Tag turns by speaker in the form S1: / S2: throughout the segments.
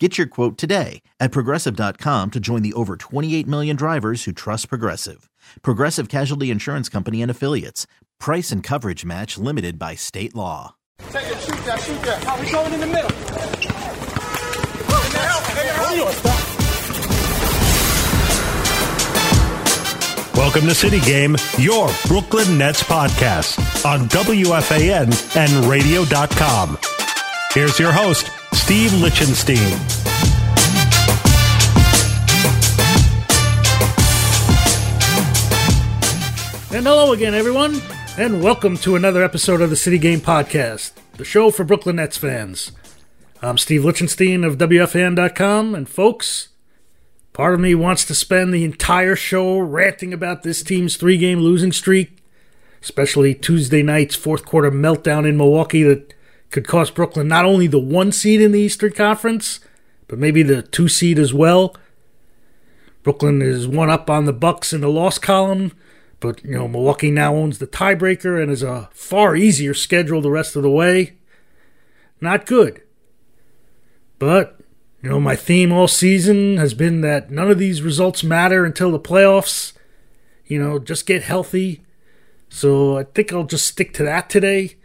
S1: Get your quote today at progressive.com to join the over 28 million drivers who trust Progressive. Progressive Casualty Insurance Company and Affiliates. Price and coverage match limited by state law.
S2: Take it, shoot that, shoot that. How we going in the middle?
S3: Welcome to City Game, your Brooklyn Nets podcast on WFAN and radio.com. Here's your host, Steve Lichtenstein.
S4: And hello again, everyone, and welcome to another episode of the City Game Podcast, the show for Brooklyn Nets fans. I'm Steve Lichtenstein of WFAN.com, and folks, part of me wants to spend the entire show ranting about this team's three game losing streak, especially Tuesday night's fourth quarter meltdown in Milwaukee that could cost Brooklyn not only the one seed in the Eastern Conference, but maybe the two seed as well. Brooklyn is one up on the Bucks in the loss column, but you know Milwaukee now owns the tiebreaker and is a far easier schedule the rest of the way. Not good. But you know my theme all season has been that none of these results matter until the playoffs. You know, just get healthy. So I think I'll just stick to that today.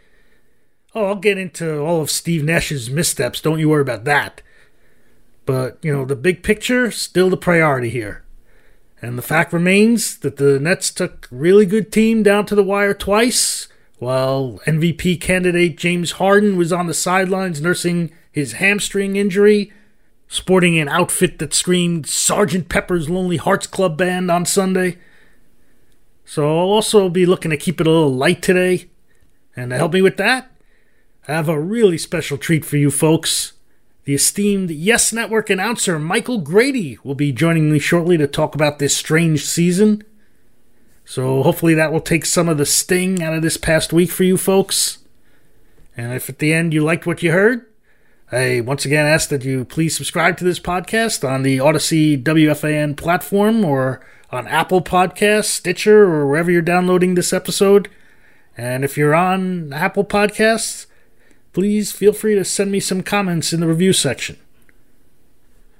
S4: Oh, I'll get into all of Steve Nash's missteps. Don't you worry about that. But, you know, the big picture, still the priority here. And the fact remains that the Nets took really good team down to the wire twice, while MVP candidate James Harden was on the sidelines nursing his hamstring injury, sporting an outfit that screamed Sergeant Pepper's Lonely Hearts Club Band on Sunday. So I'll also be looking to keep it a little light today. And to help me with that, I have a really special treat for you folks. The esteemed Yes Network announcer Michael Grady will be joining me shortly to talk about this strange season. So hopefully that will take some of the sting out of this past week for you folks. And if at the end you liked what you heard, I once again ask that you please subscribe to this podcast on the Odyssey WFAN platform or on Apple Podcasts, Stitcher, or wherever you're downloading this episode. And if you're on Apple Podcasts, please feel free to send me some comments in the review section.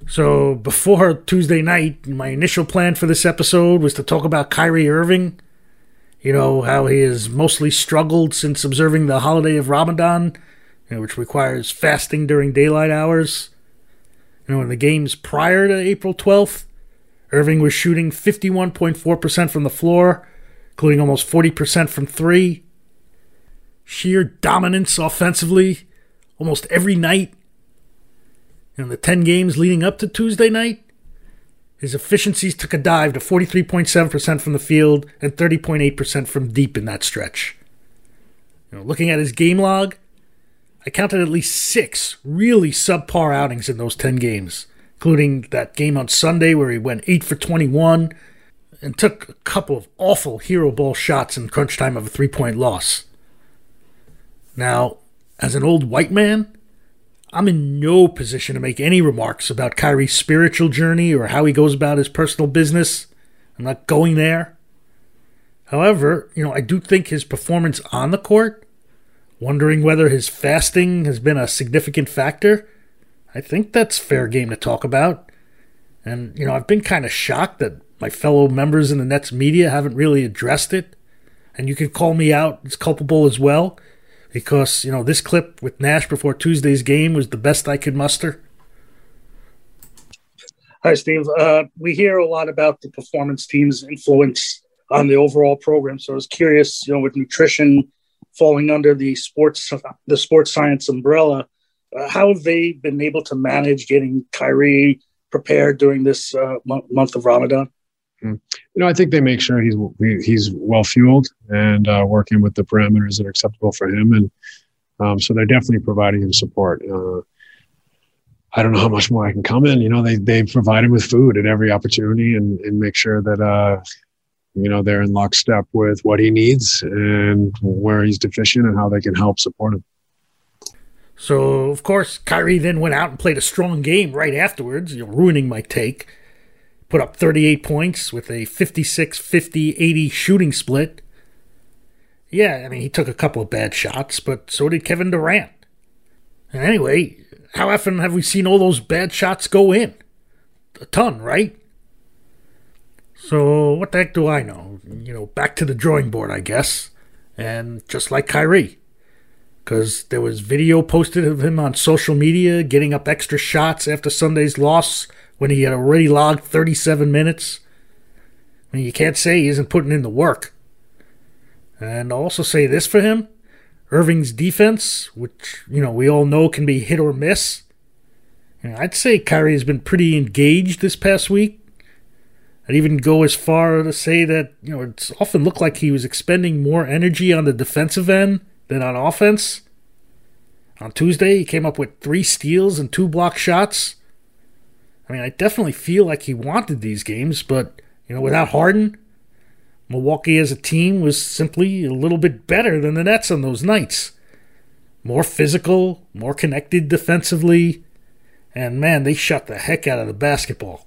S4: So, before Tuesday night, my initial plan for this episode was to talk about Kyrie Irving. You know, how he has mostly struggled since observing the holiday of Ramadan, you know, which requires fasting during daylight hours. You know, in the games prior to April 12th, Irving was shooting 51.4% from the floor, including almost 40% from three sheer dominance offensively almost every night. In the 10 games leading up to Tuesday night, his efficiencies took a dive to 43.7% from the field and 30.8% from deep in that stretch. You know, looking at his game log, I counted at least six really subpar outings in those 10 games, including that game on Sunday where he went 8 for 21 and took a couple of awful hero ball shots in crunch time of a three point loss. Now, as an old white man, I'm in no position to make any remarks about Kyrie's spiritual journey or how he goes about his personal business. I'm not going there. However, you know, I do think his performance on the court, wondering whether his fasting has been a significant factor, I think that's fair game to talk about. And, you know, I've been kind of shocked that my fellow members in the Nets media haven't really addressed it. And you can call me out as culpable as well, because, you know, this clip with Nash before Tuesday's game was the best I could muster. Hi, Steve. Uh, we hear a lot about the performance team's influence on the overall program. So I was curious, you know, with nutrition falling under the sports the sports science umbrella, uh, how have they been able to manage getting Kyrie prepared during this uh, month of Ramadan?
S5: Hmm. You know, I think they make sure he's he's well fueled and uh, working with the parameters that are acceptable for him, and um, so they're definitely providing him support. Uh, I don't know how much more I can come in. You know, they they provide him with food at every opportunity and and make sure that uh, you know they're in lockstep with what he needs and where he's deficient and how they can help support him.
S4: So of course, Kyrie then went out and played a strong game right afterwards, you know, ruining my take. Put up 38 points with a 56 50 80 shooting split. Yeah, I mean, he took a couple of bad shots, but so did Kevin Durant. And anyway, how often have we seen all those bad shots go in? A ton, right? So what the heck do I know? You know, back to the drawing board, I guess. And just like Kyrie, because there was video posted of him on social media getting up extra shots after Sunday's loss when he had already logged 37 minutes. I mean, you can't say he isn't putting in the work. And I'll also say this for him Irving's defense, which, you know, we all know can be hit or miss. You know, I'd say Kyrie has been pretty engaged this past week. I'd even go as far to say that, you know, it's often looked like he was expending more energy on the defensive end than on offense. On Tuesday, he came up with three steals and two block shots. I mean, I definitely feel like he wanted these games, but, you know, without Harden, Milwaukee as a team was simply a little bit better than the Nets on those nights. More physical, more connected defensively, and man, they shut the heck out of the basketball.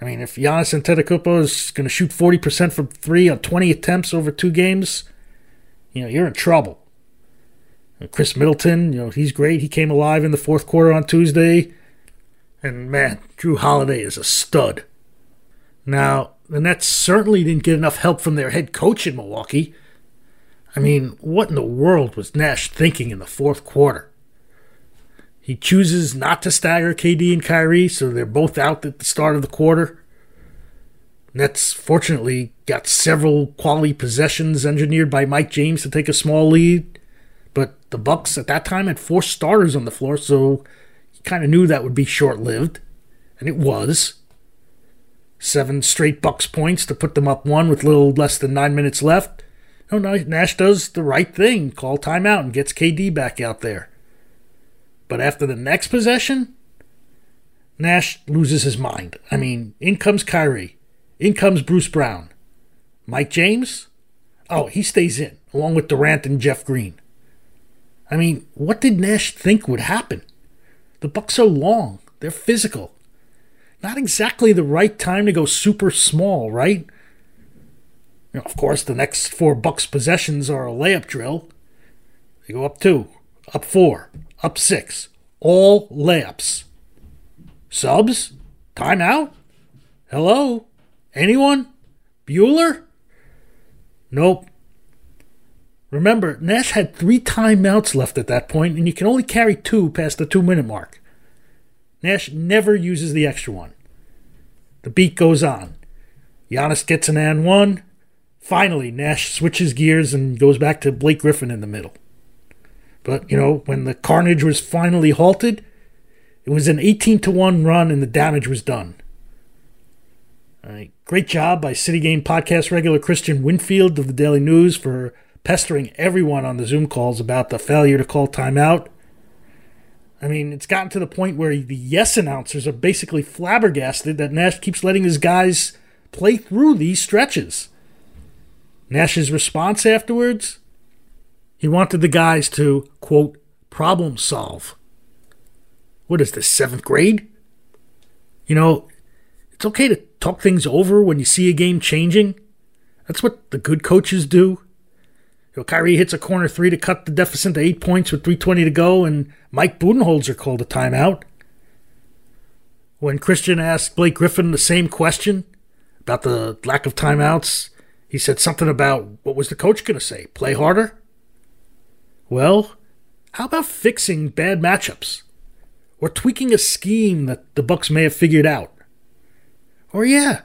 S4: I mean, if Giannis Antetokounmpo is going to shoot 40% from three on 20 attempts over two games, you know, you're in trouble. Khris Middleton, you know, he's great. He came alive in the fourth quarter on Tuesday. And man, Jrue Holiday is a stud. Now, the Nets certainly didn't get enough help from their head coach in Milwaukee. I mean, what in the world was Nash thinking in the fourth quarter? He chooses not to stagger KD and Kyrie, so they're both out at the start of the quarter. Nets fortunately got several quality possessions engineered by Mike James to take a small lead. But the Bucks at that time had four starters on the floor, so kind of knew that would be short-lived, and it was. Seven straight Bucks points to put them up one with little less than nine minutes left. Oh, Nash does the right thing, call timeout, and gets KD back out there. But after the next possession, Nash loses his mind. I mean, in comes Kyrie. In comes Bruce Brown. Mike James? Oh, he stays in, along with Durant and Jeff Green. I mean, what did Nash think would happen? The Bucks are long. They're physical. Not exactly the right time to go super small, right? You know, of course, the next four Bucks possessions are a layup drill. They go up two, up four, up six. All layups. Subs? Timeout? Hello? Anyone? Bueller? Nope. Remember, Nash had three timeouts left at that point, and you can only carry two past the two minute mark. Nash never uses the extra one. The beat goes on. Giannis gets an and one. Finally, Nash switches gears and goes back to Blake Griffin in the middle. But, you know, when the carnage was finally halted, it was an 18 to 1 run and the damage was done. All right, great job by City Game podcast regular Christian Winfield of the Daily News for pestering everyone on the Zoom calls about the failure to call timeout. I mean, it's gotten to the point where the yes announcers are basically flabbergasted that Nash keeps letting his guys play through these stretches. Nash's response afterwards? He wanted the guys to, quote, problem solve. What is this, seventh grade? You know, it's okay to talk things over when you see a game changing. That's what the good coaches do. You know, Kyrie hits a corner three to cut the deficit to eight points with 3.20 to go, and Mike Budenholzer called a timeout. When Christian asked Blake Griffin the same question about the lack of timeouts, he said something about what was the coach going to say? Play harder? Well, how about fixing bad matchups? Or tweaking a scheme that the Bucks may have figured out? Or yeah,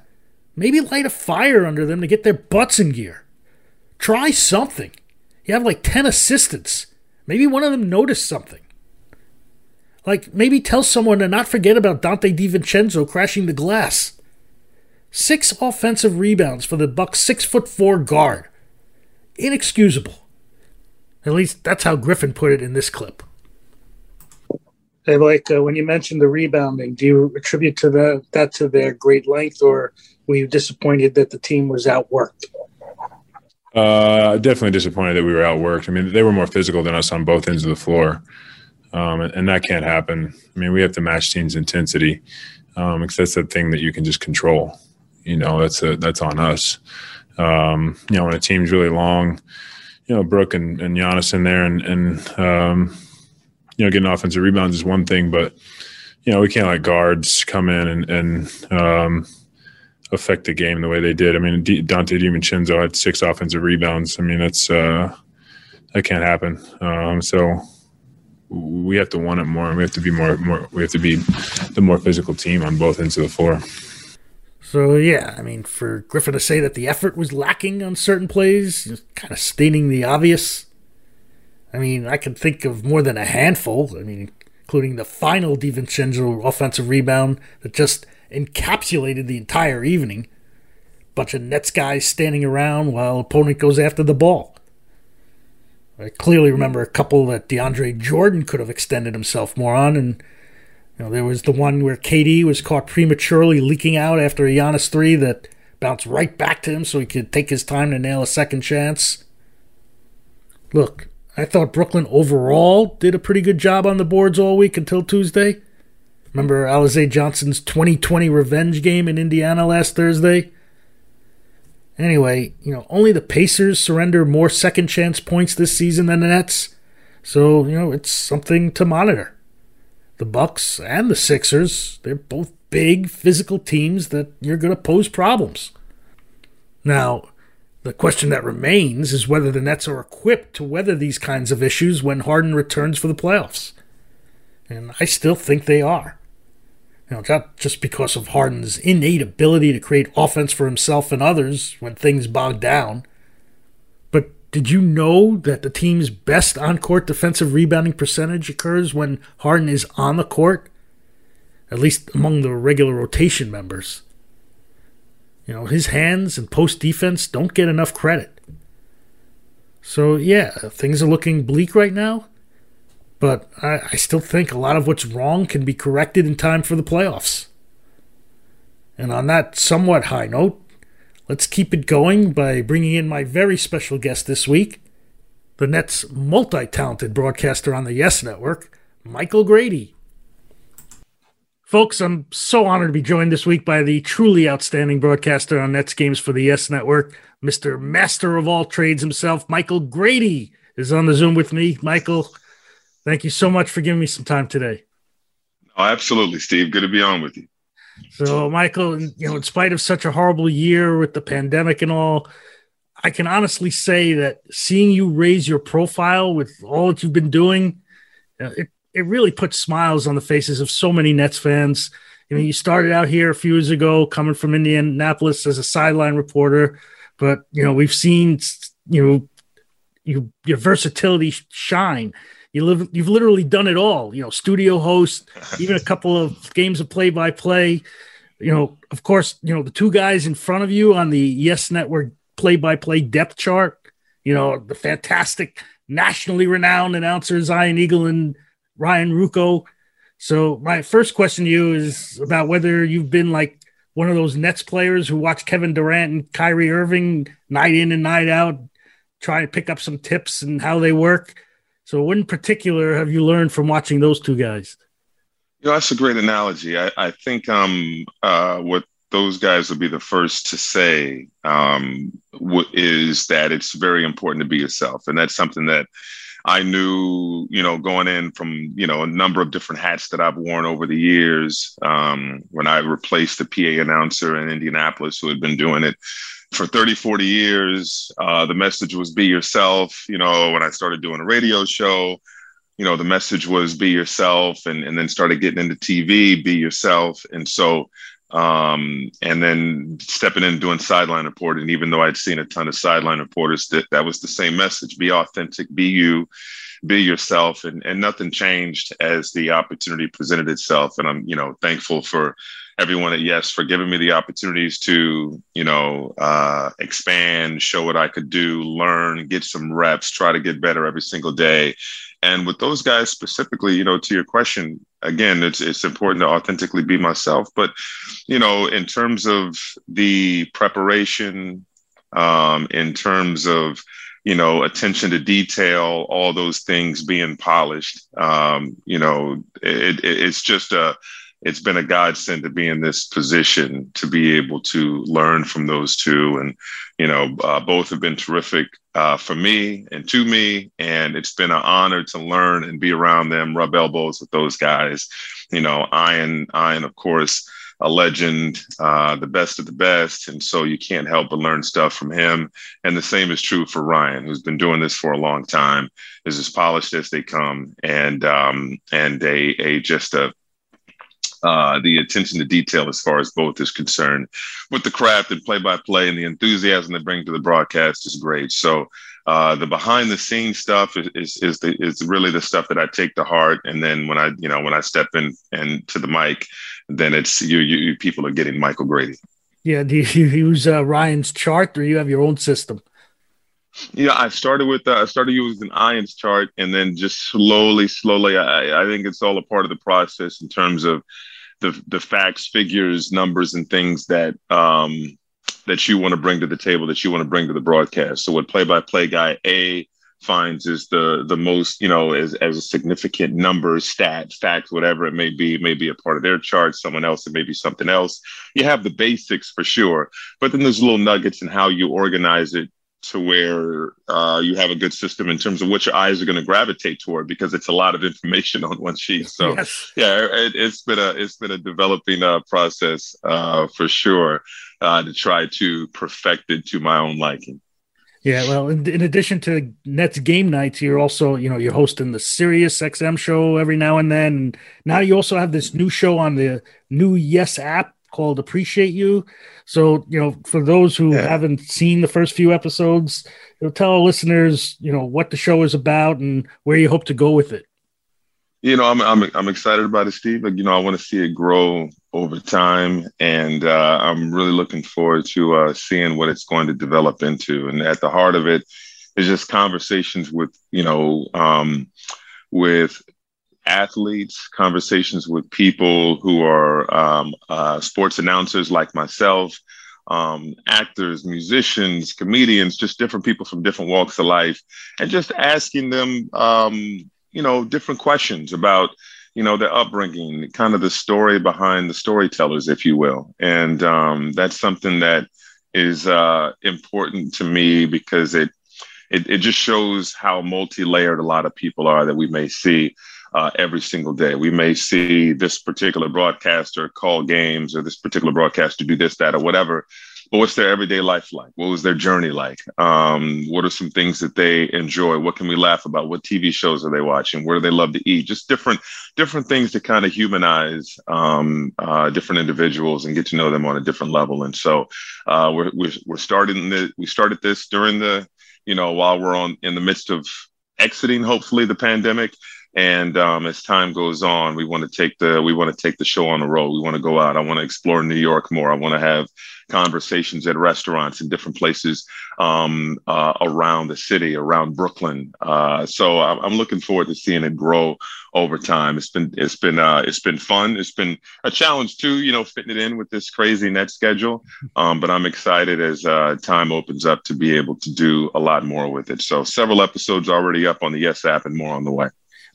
S4: maybe light a fire under them to get their butts in gear. Try something. You have like 10 assistants. Maybe one of them noticed something. Like maybe tell someone to not forget about Donte DiVincenzo crashing the glass. Six offensive rebounds for the Bucks' six foot four guard. Inexcusable. At least that's how Griffin put it in this clip.
S6: Hey, like uh, when you mentioned the rebounding, do you attribute to the, that to their great length, or were you disappointed that the team was outworked?
S7: Uh, definitely disappointed that we were outworked. I mean, they were more physical than us on both ends of the floor, um, and, and, that can't happen. I mean, we have to match teams' intensity um, because that's the thing that you can just control. You know, that's a, that's on us. Um, you know, when a team's really long you know, Brook and, and Giannis in there and, and um, you know, getting offensive rebounds is one thing, but, you know, we can't let guards come in and, and um, affect the game the way they did. I mean, D- Donte DiVincenzo had six offensive rebounds. I mean, that's, uh, that can't happen. Um, so we have to want it more and we have to be more, more, we have to be the more physical team on both ends of the floor.
S4: So yeah, I mean, for Griffin to say that the effort was lacking on certain plays, kind of stating the obvious. I mean, I can think of more than a handful. I mean, including the final DiVincenzo offensive rebound that just encapsulated the entire evening. Bunch of Nets guys standing around while opponent goes after the ball. I clearly remember a couple that DeAndre Jordan could have extended himself more on, and you know, there was the one where KD was caught prematurely leaking out after a Giannis three that bounced right back to him so he could take his time to nail a second chance. Look, I thought Brooklyn overall did a pretty good job on the boards all week until Tuesday. Remember Alize Johnson's 2020 revenge game in Indiana last Thursday? Anyway, you know, only the Pacers surrender more second chance points this season than the Nets. So, you know, it's something to monitor the Bucks and the Sixers, they're both big physical teams that you're going to pose problems. Now, the question that remains is whether the Nets are equipped to weather these kinds of issues when Harden returns for the playoffs. And I still think they are. You know, not just because of Harden's innate ability to create offense for himself and others when things bog down, But did you know that the team's best on court defensive rebounding percentage occurs when Harden is on the court? At least among the regular rotation members. You know, his hands and post defense don't get enough credit. So, yeah, things are looking bleak right now, but I, I still think a lot of what's wrong can be corrected in time for the playoffs. And on that somewhat high note, Let's keep it going by bringing in my very special guest this week, the Nets' multi talented broadcaster on the Yes Network, Michael Grady. Folks, I'm so honored to be joined this week by the truly outstanding broadcaster on Nets games for the Yes Network, Mr. Master of all trades himself, Michael Grady, is on the Zoom with me. Michael, thank you so much for giving me some time today.
S8: Oh, absolutely, Steve. Good to be on with you.
S4: So, Michael, you know, in spite of such a horrible year with the pandemic and all, I can honestly say that seeing you raise your profile with all that you've been doing, it, it really puts smiles on the faces of so many Nets fans. I mean, you started out here a few years ago coming from Indianapolis as a sideline reporter, but, you know, we've seen, you know, you, your versatility shine you live you've literally done it all you know studio host even a couple of games of play by play you know of course you know the two guys in front of you on the yes network play by play depth chart you know the fantastic nationally renowned announcers Ian Eagle and Ryan Ruocco. So my first question to you is about whether you've been like one of those Nets players who watch Kevin Durant and Kyrie Irving night in and night out try to pick up some tips and how they work so, what in particular have you learned from watching those two guys?
S8: You know, that's a great analogy. I, I think um, uh, what those guys will be the first to say um, is that it's very important to be yourself, and that's something that I knew, you know, going in from you know a number of different hats that I've worn over the years. Um, when I replaced the PA announcer in Indianapolis, who had been doing it for 30, 40 years, uh, the message was be yourself. You know, when I started doing a radio show, you know, the message was be yourself, and and then started getting into TV, be yourself, and so um, and then stepping in doing sideline reporting. Even though I'd seen a ton of sideline reporters, that that was the same message: be authentic, be you, be yourself, and and nothing changed as the opportunity presented itself. And I'm you know thankful for everyone at Yes for giving me the opportunities to you know uh, expand, show what I could do, learn, get some reps, try to get better every single day. And with those guys specifically, you know, to your question, again, it's it's important to authentically be myself. But you know, in terms of the preparation, um, in terms of you know attention to detail, all those things being polished, um, you know, it, it, it's just a it's been a godsend to be in this position to be able to learn from those two and you know uh, both have been terrific uh, for me and to me. And it's been an honor to learn and be around them, rub elbows with those guys. You know, Ian, Ian, of course, a legend, uh, the best of the best. And so you can't help but learn stuff from him. And the same is true for Ryan, who's been doing this for a long time, is as polished as they come and, um, and a, a just a, uh, the attention to detail as far as both is concerned with the craft and play by play and the enthusiasm they bring to the broadcast is great. So uh, the behind the scenes stuff is, is, is, the, is really the stuff that I take to heart. And then when I, you know, when I step in and to the mic, then it's you, you, you people are getting Michael Grady.
S4: Yeah. Do you use uh, Ryan's chart or you have your own system?
S8: Yeah, I started with uh, I started using Ian's chart, and then just slowly, slowly. I, I think it's all a part of the process in terms of the the facts, figures, numbers, and things that um, that you want to bring to the table, that you want to bring to the broadcast. So, what play-by-play guy A finds is the the most, you know, as as a significant number, stat, fact, whatever it may be, may be a part of their chart. Someone else, it may be something else. You have the basics for sure, but then there's little nuggets in how you organize it to where uh, you have a good system in terms of what your eyes are going to gravitate toward because it's a lot of information on one sheet. So yes. yeah, it, has been a it's been a developing uh, process uh, for sure uh, to try to perfect it to my own liking.
S4: Yeah, well, in, in, addition to Nets game nights, you're also, you know, you're hosting the Sirius XM show every now and then. And now you also have this new show on the new Yes app called Appreciate You. So, you know, for those who yeah. haven't seen the first few episodes, you know, tell our listeners, you know, what the show is about and where you hope to go with it.
S8: You know, I'm I'm I'm excited about it, Steve. Like, you know, I want to see it grow over time, and uh, I'm really looking forward to uh, seeing what it's going to develop into. And at the heart of it is just conversations with, you know, um, with athletes, conversations with people who are um, uh, sports announcers like myself, um, actors, musicians, comedians, just different people from different walks of life, and just asking them, um, you know, different questions about, you know, their upbringing, kind of the story behind the storytellers, if you will. And um, that's something that is uh, important to me because it, it, it just shows how multi-layered a lot of people are that we may see uh, every single day. We may see this particular broadcaster call games or this particular broadcaster do this, that, or whatever. But what's their everyday life like? What was their journey like? Um, what are some things that they enjoy? What can we laugh about? What TV shows are they watching? Where do they love to eat? Just different different things to kind of humanize um, uh, different individuals and get to know them on a different level. And so uh, we're, we're we're starting the, we started this during the you know while we're on in the midst of exiting hopefully the pandemic and um, as time goes on, we want to take the we want to take the show on the road. We want to go out. I want to explore New York more. I want to have conversations at restaurants in different places um, uh, around the city, around Brooklyn. Uh, so I'm, looking forward to seeing it grow over time. It's been it's been uh, it's been fun. It's been a challenge too, you know, fitting it in with this crazy net schedule. Um, but I'm excited as uh, time opens up to be able to do a lot more with it. So several episodes already up on the Yes app and more on the way.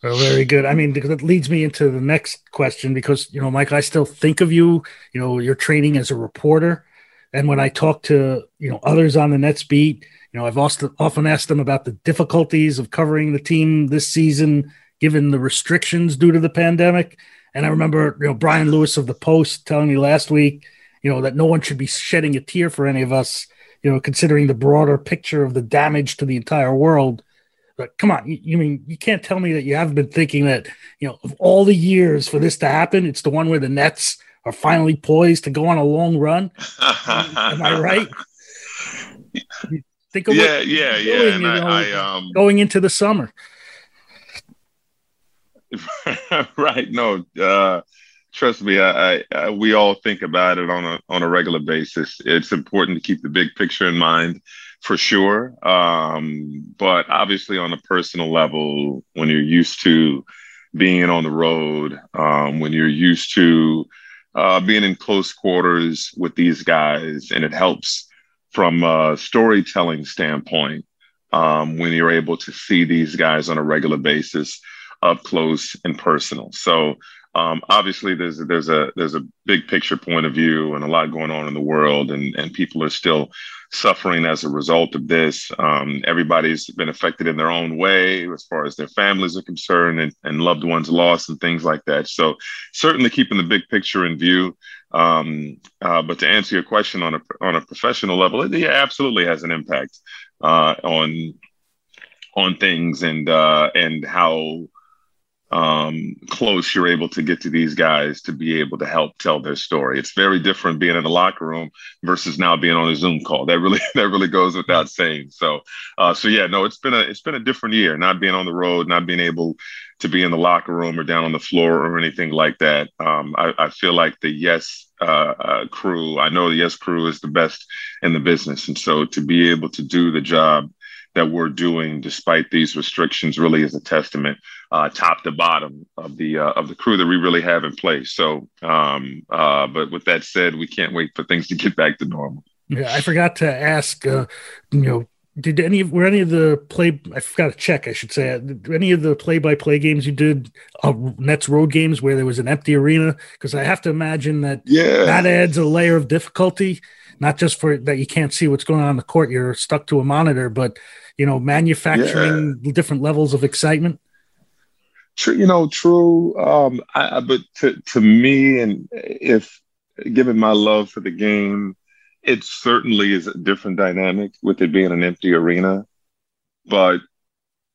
S4: Oh, very good. I mean, because it leads me into the next question because, you know, Mike, I still think of you, you know, your training as a reporter. And when I talk to, you know, others on the Nets beat, you know, I've often asked them about the difficulties of covering the team this season, given the restrictions due to the pandemic. And I remember, you know, Brian Lewis of the Post telling me last week, you know, that no one should be shedding a tear for any of us, you know, considering the broader picture of the damage to the entire world. But come on, you, you mean you can't tell me that you haven't been thinking that, you know, of all the years for this to happen, it's the one where the Nets are finally poised to go on a long run. Am I right?
S8: Think of yeah, yeah, yeah. And I, know, I, um,
S4: going into the summer.
S8: right. No, uh, trust me. I, I, we all think about it on a on a regular basis. It's important to keep the big picture in mind, for sure. Um, but obviously, on a personal level, when you're used to being on the road, um, when you're used to uh, being in close quarters with these guys, and it helps from a storytelling standpoint um, when you're able to see these guys on a regular basis up close and personal. So um, obviously there's there's a there's a big picture point of view and a lot going on in the world and and people are still suffering as a result of this. Um, everybody's been affected in their own way as far as their families are concerned and, and loved ones lost and things like that. So certainly keeping the big picture in view. Um, uh, but to answer your question on a on a professional level, it absolutely has an impact uh, on on things and uh, and how um, close you're able to get to these guys to be able to help tell their story. It's very different being in the locker room versus now being on a Zoom call. That really that really goes without saying. So uh, so yeah, no, it's been a it's been a different year. Not being on the road, not being able to be in the locker room or down on the floor or anything like that. Um, I, I, feel like the Yes uh, uh, crew. I know the Yes crew is the best in the business, and so to be able to do the job that we're doing despite these restrictions really is a testament uh, top to bottom of the uh, of the crew that we really have in place. So um, uh, but with that said we can't wait for things to get back to normal.
S4: Yeah i forgot to ask uh, you know did any of were any of the play i forgot to check i should say any of the play-by-play games you did uh, nets road games where there was an empty arena? Because i have to imagine that
S8: yeah.
S4: that adds a layer of difficulty not just for that you can't see what's going on in the court you're stuck to a monitor but you know, manufacturing yeah. different levels of excitement?
S8: True, you know, true. Um, I, but to to me, and if given my love for the game, it certainly is a different dynamic with it being an empty arena. But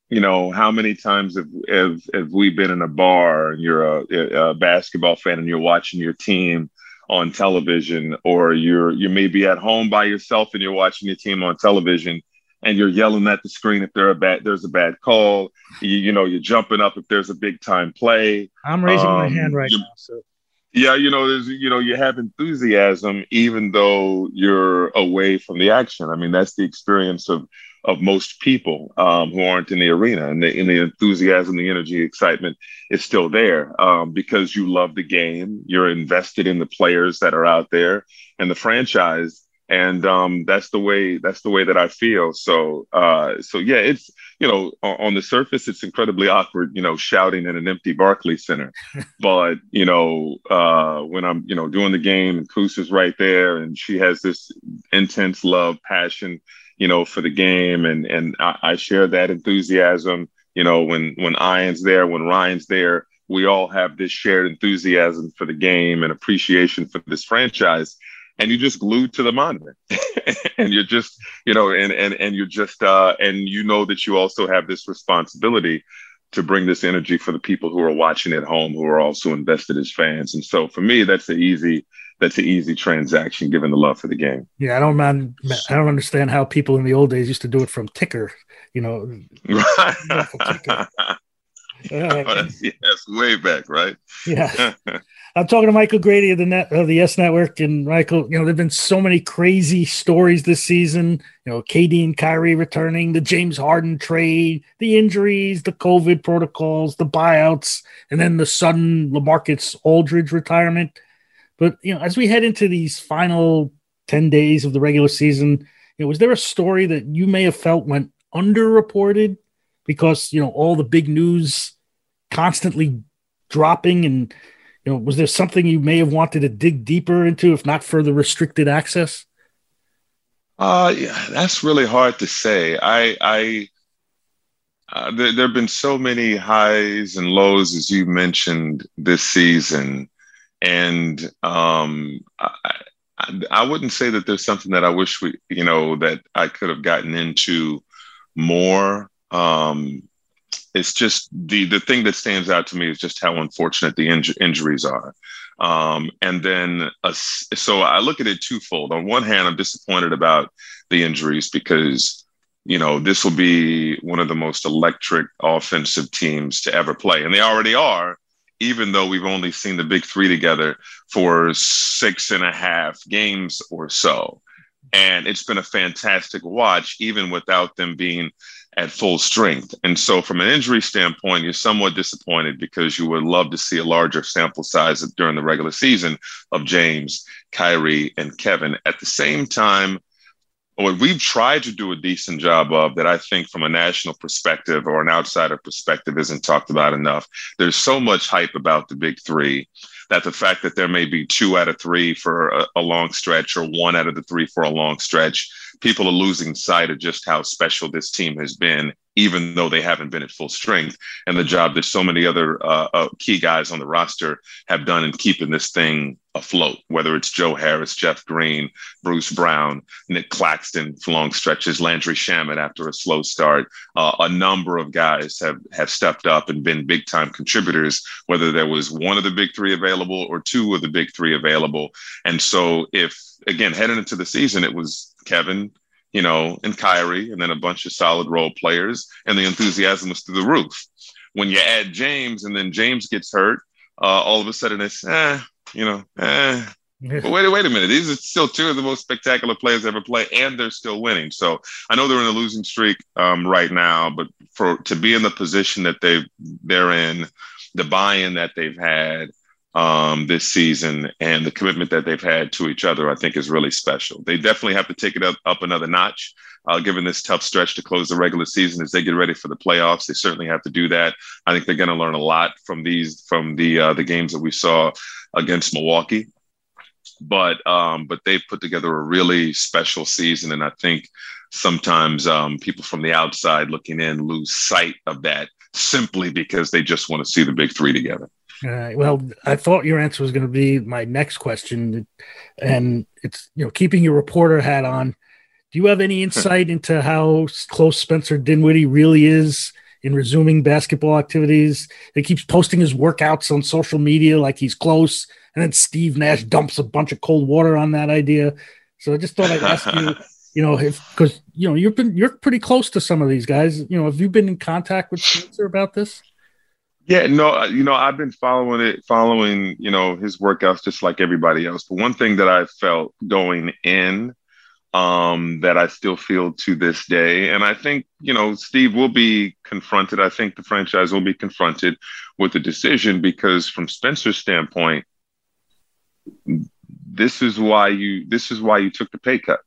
S8: you know, how many times have have, have we been in a bar and you're a, a basketball fan and you're watching your team on television, or you're you may be at home by yourself and you're watching your team on television, and you're yelling at the screen if there a bad there's a bad call. You, you know, you're jumping up if there's a big time play.
S4: I'm raising um, my hand right now. So.
S8: Yeah, you know, there's you know, you have enthusiasm even though you're away from the action. I mean, that's the experience of of most people um, who aren't in the arena, and the, and the enthusiasm, the energy, excitement is still there um, because you love the game. You're invested in the players that are out there and the franchise and um, that's the way that's the way that I feel. So uh, so yeah, it's you know on, on, the surface it's incredibly awkward, you know, shouting in an empty Barclays Center, but you know uh, when I'm you know doing the game and Kus is right there and she has this intense love, passion, you know, for the game, and and I, I share that enthusiasm. You know, when when Ian's there, when Ryan's there, we all have this shared enthusiasm for the game and appreciation for this franchise and you're just glued to the monitor. And you're just you know and and and you're just uh and you know that you also have this responsibility to bring this energy for the people who are watching at home who are also invested as fans. And so for me that's an easy that's an easy transaction given the love for the game.
S4: Yeah i don't mind i don't understand how people in the old days used to do it from ticker you know
S8: Uh, oh, yes, way back, right?
S4: Yeah. I'm talking to Michael Grady of the net of the Yes Network, and Michael. You know, there've been so many crazy stories this season. You know, KD and Kyrie returning, the James Harden trade, the injuries, the COVID protocols, the buyouts, and then the sudden Lamarcus Aldridge retirement. But you know, as we head into these final ten days of the regular season, you know, was there a story that you may have felt went underreported because you know all the big news constantly dropping and you know was there something you may have wanted to dig deeper into if not for the restricted access?
S8: Uh yeah that's really hard to say. I i uh, there, have been so many highs and lows as you mentioned this season. And um I, I wouldn't say that there's something that I wish we, you know, that I could have gotten into more. Um, it's just the the thing that stands out to me is just how unfortunate the inj- injuries are. Um, and then, so I look at it twofold. On one hand, I'm disappointed about the injuries because, you know, this will be one of the most electric offensive teams to ever play, and they already are even though we've only seen the big three together for six and a half games or so. And it's been a fantastic watch, even without them being at full strength. And so, from an injury standpoint, you're somewhat disappointed because you would love to see a larger sample size during the regular season of James, Kyrie, and Kevin. At the same time, what we've tried to do a decent job of that I think from a national perspective or an outsider perspective isn't talked about enough. There's so much hype about the big three that the fact that there may be two out of three for a, a long stretch or one out of the three for a long stretch, people are losing sight of just how special this team has been even though they haven't been at full strength, and the job that so many other uh, uh, key guys on the roster have done in keeping this thing afloat, whether it's Joe Harris, Jeff Green, Bruce Brown, Nick Claxton for long stretches, Landry Shamet after a slow start. Uh, a number of guys have, have stepped up and been big time contributors, whether there was one of the big three available or two of the big three available. And so, if again, heading into the season, it was Kevin, you know, and Kyrie, and then a bunch of solid role players, and the enthusiasm was through the roof. When you add James, and then James gets hurt, uh, all of a sudden it's, eh, you know, eh. but wait, wait a minute. These are still two of the most spectacular players ever play, and they're still winning. So I know they're in a losing streak um, right now, but for to be in the position that they they're in, the buy-in that they've had, um, this season and the commitment that they've had to each other, I think is really special. They definitely have to take it up, up another notch, uh, given this tough stretch to close the regular season as they get ready for the playoffs. They certainly have to do that. I think they're going to learn a lot from these, from the uh, the games that we saw against Milwaukee. But um, but they've put together a really special season, and I think sometimes um, people from the outside looking in lose sight of that simply because they just want to see the big three together.
S4: Well, I thought your answer was going to be my next question, and it's you know keeping your reporter hat on. Do you have any insight into how close Spencer Dinwiddie really is in resuming basketball activities? He keeps posting his workouts on social media like he's close, and then Steve Nash dumps a bunch of cold water on that idea. So I just thought I'd ask you, you know, because you know you've been you're pretty close to some of these guys. You know, have you been in contact with Spencer about this?
S8: Yeah, no, uh, you know, I've been following it, following, you know, his workouts just like everybody else. But one thing that I felt going in um, that I still feel to this day, and I think, you know, Steve will be confronted. I think the franchise will be confronted with the decision because, from Spencer's standpoint, this is why you this is why you took the pay cut.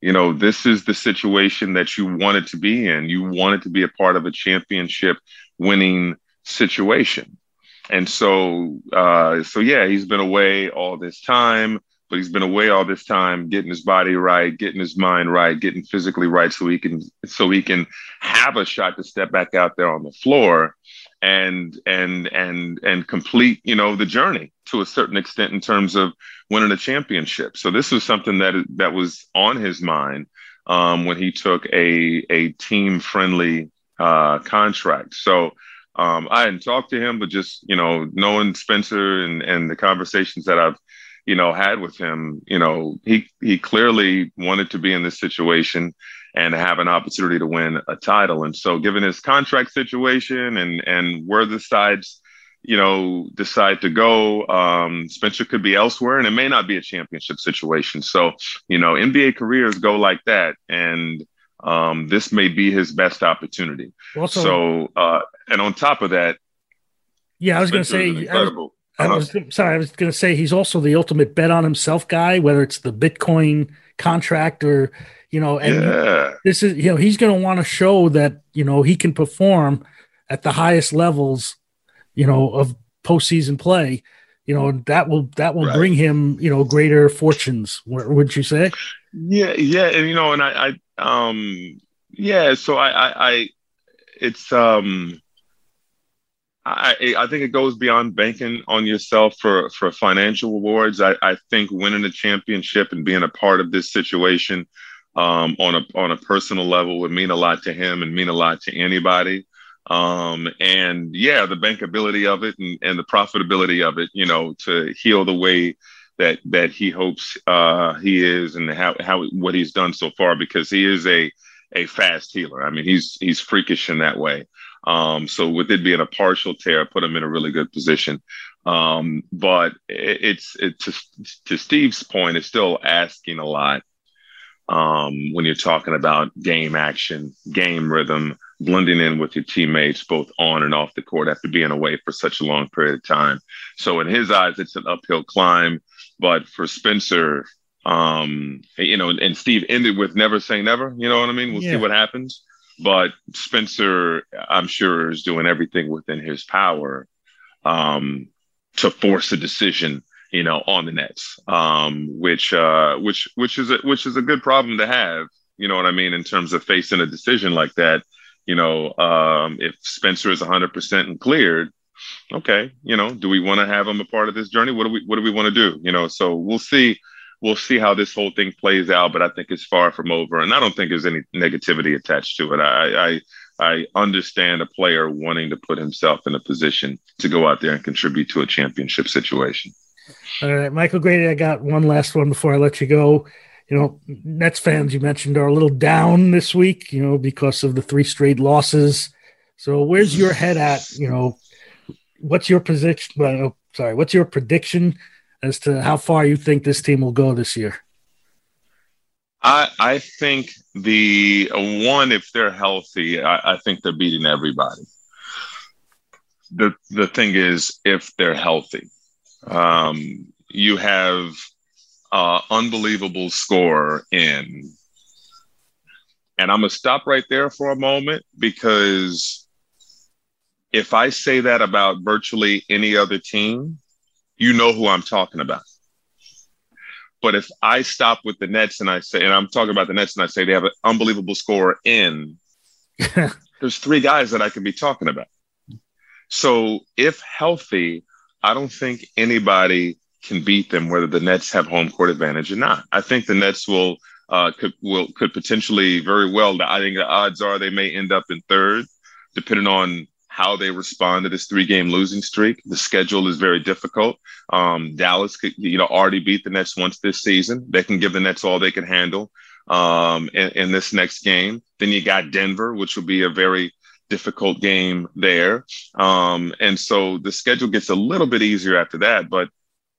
S8: You know, this is the situation that you wanted to be in. You wanted to be a part of a championship winning situation. And so, uh, so yeah, he's been away all this time, but he's been away all this time, getting his body right, getting his mind right, getting physically right, so he can, so he can have a shot to step back out there on the floor and and and and complete, you know, the journey to a certain extent in terms of winning a championship. So this was something that that was on his mind um, when he took a a team friendly uh, contract. So um, I hadn't talked to him, but just you know, knowing Spencer and and the conversations that I've you know had with him, you know, he he clearly wanted to be in this situation and have an opportunity to win a title. And so, given his contract situation and and where the sides you know decide to go um, spencer could be elsewhere and it may not be a championship situation so you know nba careers go like that and um, this may be his best opportunity. Also, so, uh, and on top of that,
S4: yeah, I was going to say, incredible. I was, uh-huh. I was sorry, I was going to say he's also the ultimate bet on himself guy, whether it's the Bitcoin contract or you know, and yeah. this is you know he's going to want to show that you know he can perform at the highest levels, you know, of postseason play, you know, that will that will right. bring him, you know, greater fortunes. Would you say?
S8: Yeah, yeah, and you know, and I, I um, yeah. So I, I, I it's um, I, I think it goes beyond banking on yourself for for financial rewards. I, I think winning a championship and being a part of this situation um, on a on a personal level would mean a lot to him and mean a lot to anybody. Um, and yeah, the bankability of it and, and the profitability of it, you know, to heal the way that that he hopes uh, he is and how how what he's done so far because he is a a fast healer. I mean, he's he's freakish in that way. Um, so with it being a partial tear, put him in a really good position. Um, but it, it's it, to to Steve's point, it's still asking a lot um, when you're talking about game action, game rhythm, blending in with your teammates both on and off the court after being away for such a long period of time. So in his eyes, it's an uphill climb. But for Spencer, um, you know, and Steve ended with never say never. You know what I mean? We'll yeah. see what happens. But Spencer, I'm sure, is doing everything within his power um, to force a decision you know, on the Nets, um, which uh, which which is a, which is a good problem to have. You know what I mean in terms of facing a decision like that. You know, um, if Spencer is 100 percent and cleared, okay, you know, do we want to have him a part of this journey? What do we what do we want to do? You know, so we'll see. We'll see how this whole thing plays out, but I think it's far from over, and I don't think there's any negativity attached to it. I, I I understand a player wanting to put himself in a position to go out there and contribute to a championship situation.
S4: All right, Michael Grady, I got one last one before I let you go. You know, Nets fans you mentioned are a little down this week, you know, because of the three straight losses. So where's your head at? You know, what's your position? Well, sorry, what's your prediction as to how far you think this team will go this year?
S8: I I think the one, if they're healthy, I, I think they're beating everybody. The the thing is, if they're healthy, um, you have uh, unbelievable score in. And I'm going to stop right there for a moment because if I say that about virtually any other team, you know who I'm talking about. But if I stop with the Nets and I say, and I'm talking about the Nets and I say they have an unbelievable score in, there's three guys that I can be talking about. So if healthy, I don't think anybody can beat them, whether the Nets have home court advantage or not. I think the Nets will uh, could will could potentially very well. I think the odds are they may end up in third, depending on how they respond to this three game losing streak. The schedule is very difficult. Um, Dallas could, you know, already beat the Nets once this season. They can give the Nets all they can handle um, in, in this next game. Then you got Denver, which will be a very difficult game there. Um, and so the schedule gets a little bit easier after that. But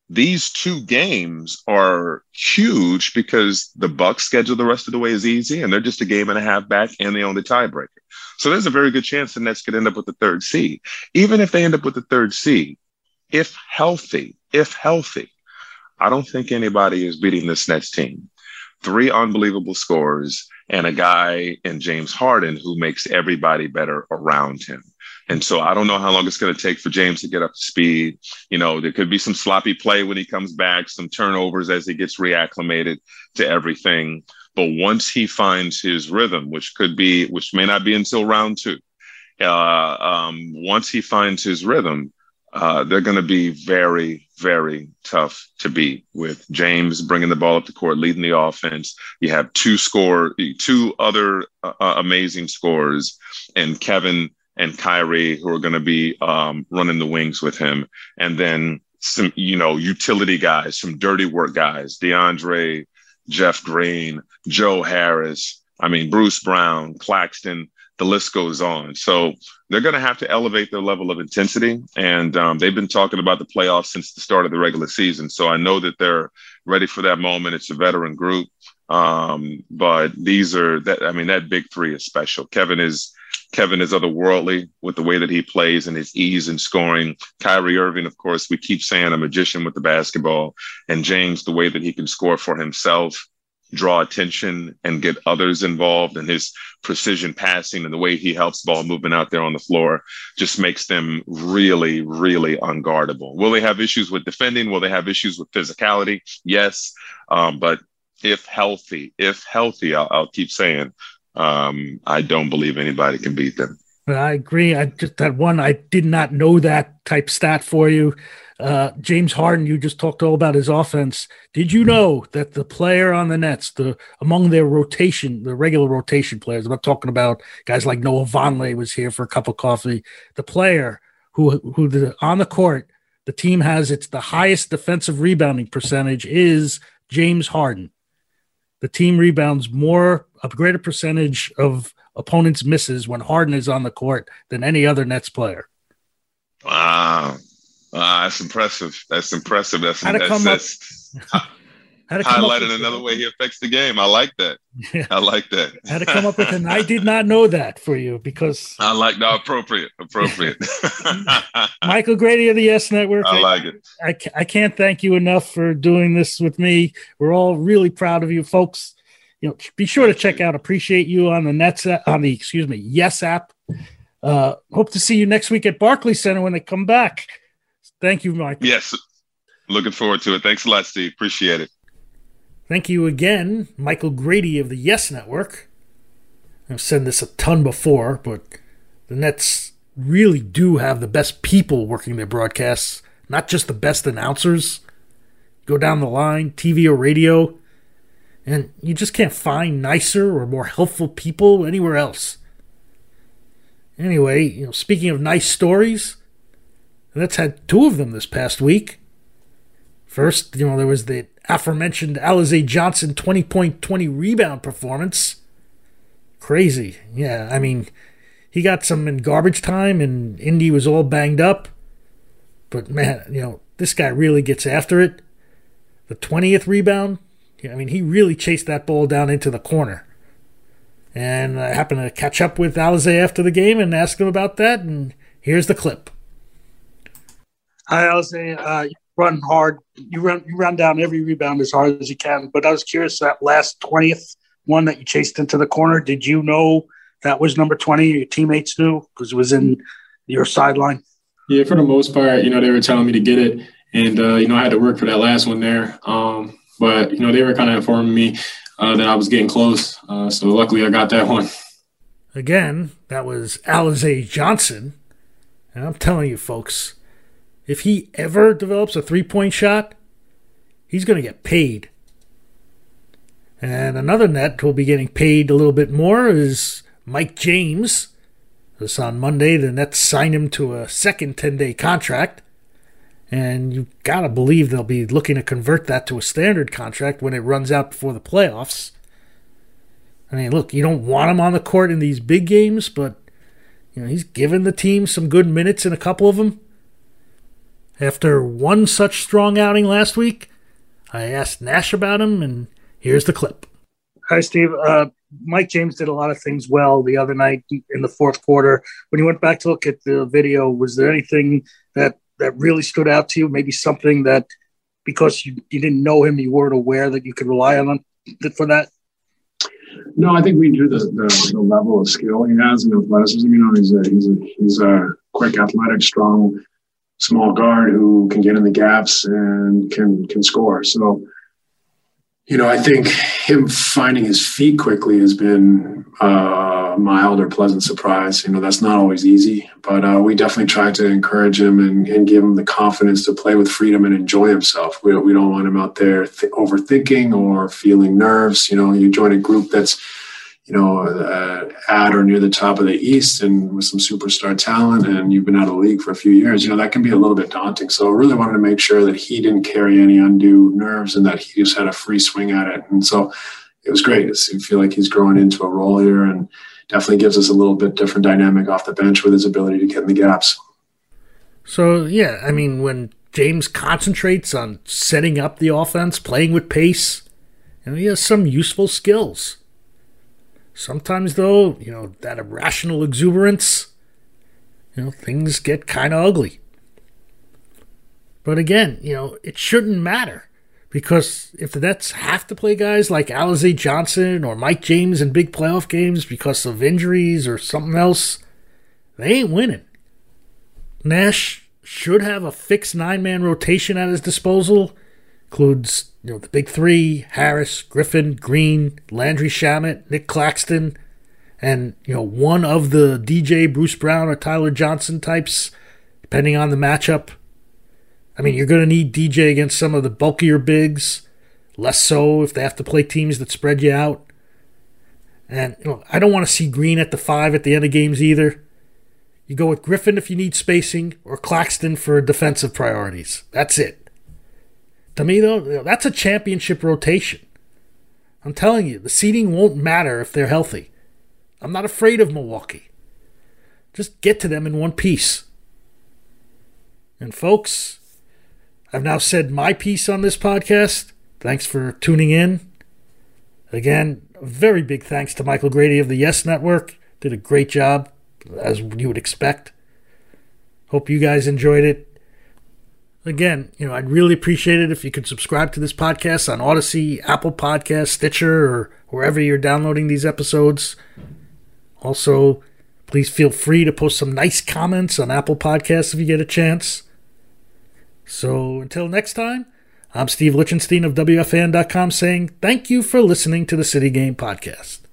S8: these two games are huge because the Bucks schedule the rest of the way is easy, and they're just a game and a half back, and they own the tiebreaker. So there's a very good chance the Nets could end up with the third seed. Even if they end up with the third seed, if healthy, if healthy, I don't think anybody is beating this Nets team. Three unbelievable scores and a guy in James Harden who makes everybody better around him. And so I don't know how long it's going to take for James to get up to speed. You know, there could be some sloppy play when he comes back, some turnovers as he gets reacclimated to everything. But once he finds his rhythm, which could be, which may not be until round two, uh, um, once he finds his rhythm, uh, they're going to be very, very tough to beat with James bringing the ball up the court, leading the offense. You have two score, two other uh, uh amazing scores, and Kevin and Kyrie who are going to be um, running the wings with him, and then some, you know, utility guys, some dirty work guys, DeAndre, Jeff Green, Joe Harris. I mean, Bruce Brown, Claxton the list goes on. So they're going to have to elevate their level of intensity. And um, they've been talking about the playoffs since the start of the regular season. So I know that they're ready for that moment. It's a veteran group. Um, but these are that, I mean, that big three is special. Kevin is, Kevin is otherworldly with the way that he plays and his ease in scoring. Kyrie Irving, of course, we keep saying a magician with the basketball. And James, the way that he can score for himself draw attention and get others involved and his precision passing and the way he helps ball movement out there on the floor just makes them really really unguardable will they have issues with defending will they have issues with physicality yes um, but if healthy if healthy i'll, I'll keep saying um, i don't believe anybody can beat them
S4: I agree. I just that one I did not know that type stat for you. Uh, James Harden, you just talked all about his offense. Did you know that the player on the Nets, the among their rotation, the regular rotation players, I'm not talking about guys like Noah Vonleh was here for a cup of coffee. The player who who the, on the court, the team has its the highest defensive rebounding percentage is James Harden. The team rebounds more, a greater percentage of opponents' misses when Harden is on the court than any other Nets player.
S8: Wow. Wow, that's impressive. That's impressive. That's,
S4: to
S8: that's,
S4: come
S8: that's
S4: Had to come up
S8: highlighted another way he affects the game. I like that.
S4: Yeah.
S8: I like that.
S4: had to come up with an I did not know that for you because
S8: I like the appropriate, appropriate.
S4: Michael Grady of the Yes Network.
S8: I like it.
S4: I, I can't thank you enough for doing this with me. We're all really proud of you, folks. You know, be sure to check out Appreciate You on the Nets on the excuse me Yes app. Uh, hope to see you next week at Barclays Center when they come back. Thank you, Mike.
S8: Yes. Looking forward to it. Thanks a lot, Steve. Appreciate it.
S4: Thank you again, Michael Grady of the Yes Network. I've said this a ton before, but the Nets really do have the best people working their broadcasts, not just the best announcers. Go down the line, TV or radio, and you just can't find nicer or more helpful people anywhere else. Anyway, you know, speaking of nice stories, the Nets had two of them this past week. First, you know, there was the aforementioned Alize Johnson 20 point 20 rebound performance. Crazy. Yeah, I mean, he got some in garbage time and Indy was all banged up. But man, you know, this guy really gets after it. The 20th rebound, I mean, he really chased that ball down into the corner. And I happened to catch up with Alize after the game and ask him about that. And here's the clip.
S6: I was saying, uh, you run hard. You run you run down every rebound as hard as you can. But I was curious that last twentieth one that you chased into the corner. Did you know that was number twenty? Your teammates knew because it was in your sideline.
S9: Yeah, for the most part, you know, they were telling me to get it, and uh, you know, I had to work for that last one there. Um, but you know, they were kind of informing me uh, that I was getting close. Uh, so luckily, I got that one.
S4: Again, that was Alize Johnson. And I'm telling you, folks, if he ever develops a three point shot, he's going to get paid. And another net who'll be getting paid a little bit more is Mike James. This on Monday, the Nets signed him to a second 10 day contract. And you got to believe they'll be looking to convert that to a standard contract when it runs out before the playoffs. I mean, look, you don't want him on the court in these big games, but you know he's given the team some good minutes in a couple of them. After one such strong outing last week, I asked Nash about him, and here's the clip.
S6: Hi, Steve. Uh, Mike James did a lot of things well the other night in the fourth quarter. When you went back to look at the video, was there anything that that really stood out to you? Maybe something that because you, you didn't know him, you weren't aware that you could rely on him for that.
S5: No, I think we knew the, the, the level of skill he has and athleticism. You know, he's a he's a he's a quick, athletic, strong, small guard who can get in the gaps and can can score. So, you know, I think him finding his feet quickly has been uh, a mild or pleasant surprise. You know, that's not always easy, but uh, we definitely try to encourage him and, and give him the confidence to play with freedom and enjoy himself. We, we don't want him out there th- overthinking or feeling nerves. You know, you join a group that's you know, uh, at or near the top of the East and with some superstar talent, and you've been out of the league for a few years, you know, that can be a little bit daunting. So I really wanted to make sure that he didn't carry any undue nerves and that he just had a free swing at it. And so it was great. I feel like he's growing into a role here and definitely gives us a little bit different dynamic off the bench with his ability to get in the gaps.
S4: So, yeah, I mean, when James concentrates on setting up the offense, playing with pace, and he has some useful skills. Sometimes, though, you know, that irrational exuberance, you know, things get kind of ugly. But again, you know, it shouldn't matter Because if the Nets have to play guys like Alize Johnson or Mike James in big playoff games because of injuries or something else, they ain't winning. Nash should have a fixed nine man rotation at his disposal. Includes you know the big three: Harris, Griffin, Green, Landry Shamet, Nick Claxton, and you know one of the DJ Bruce Brown or Tyler Johnson types, depending on the matchup. I mean, you're going to need DJ against some of the bulkier bigs, less so if they have to play teams that spread you out. And you know, I don't want to see Green at the five at the end of games either. You go with Griffin if you need spacing, or Claxton for defensive priorities. That's it. To me, though, that's a championship rotation. I'm telling you, the seeding won't matter if they're healthy. I'm not afraid of Milwaukee. Just get to them in one piece. And, folks, I've now said my piece on this podcast. Thanks for tuning in. Again, a very big thanks to Michael Grady of the Yes Network. Did a great job, as you would expect. Hope you guys enjoyed it. Again, you know, I'd really appreciate it if you could subscribe to this podcast on Audacy, Apple Podcast, Stitcher, or wherever you're downloading these episodes. Also, please feel free to post some nice comments on Apple Podcasts if you get a chance. So until next time, I'm Steve Lichtenstein of WFAN.com saying thank you for listening to the City Game Podcast.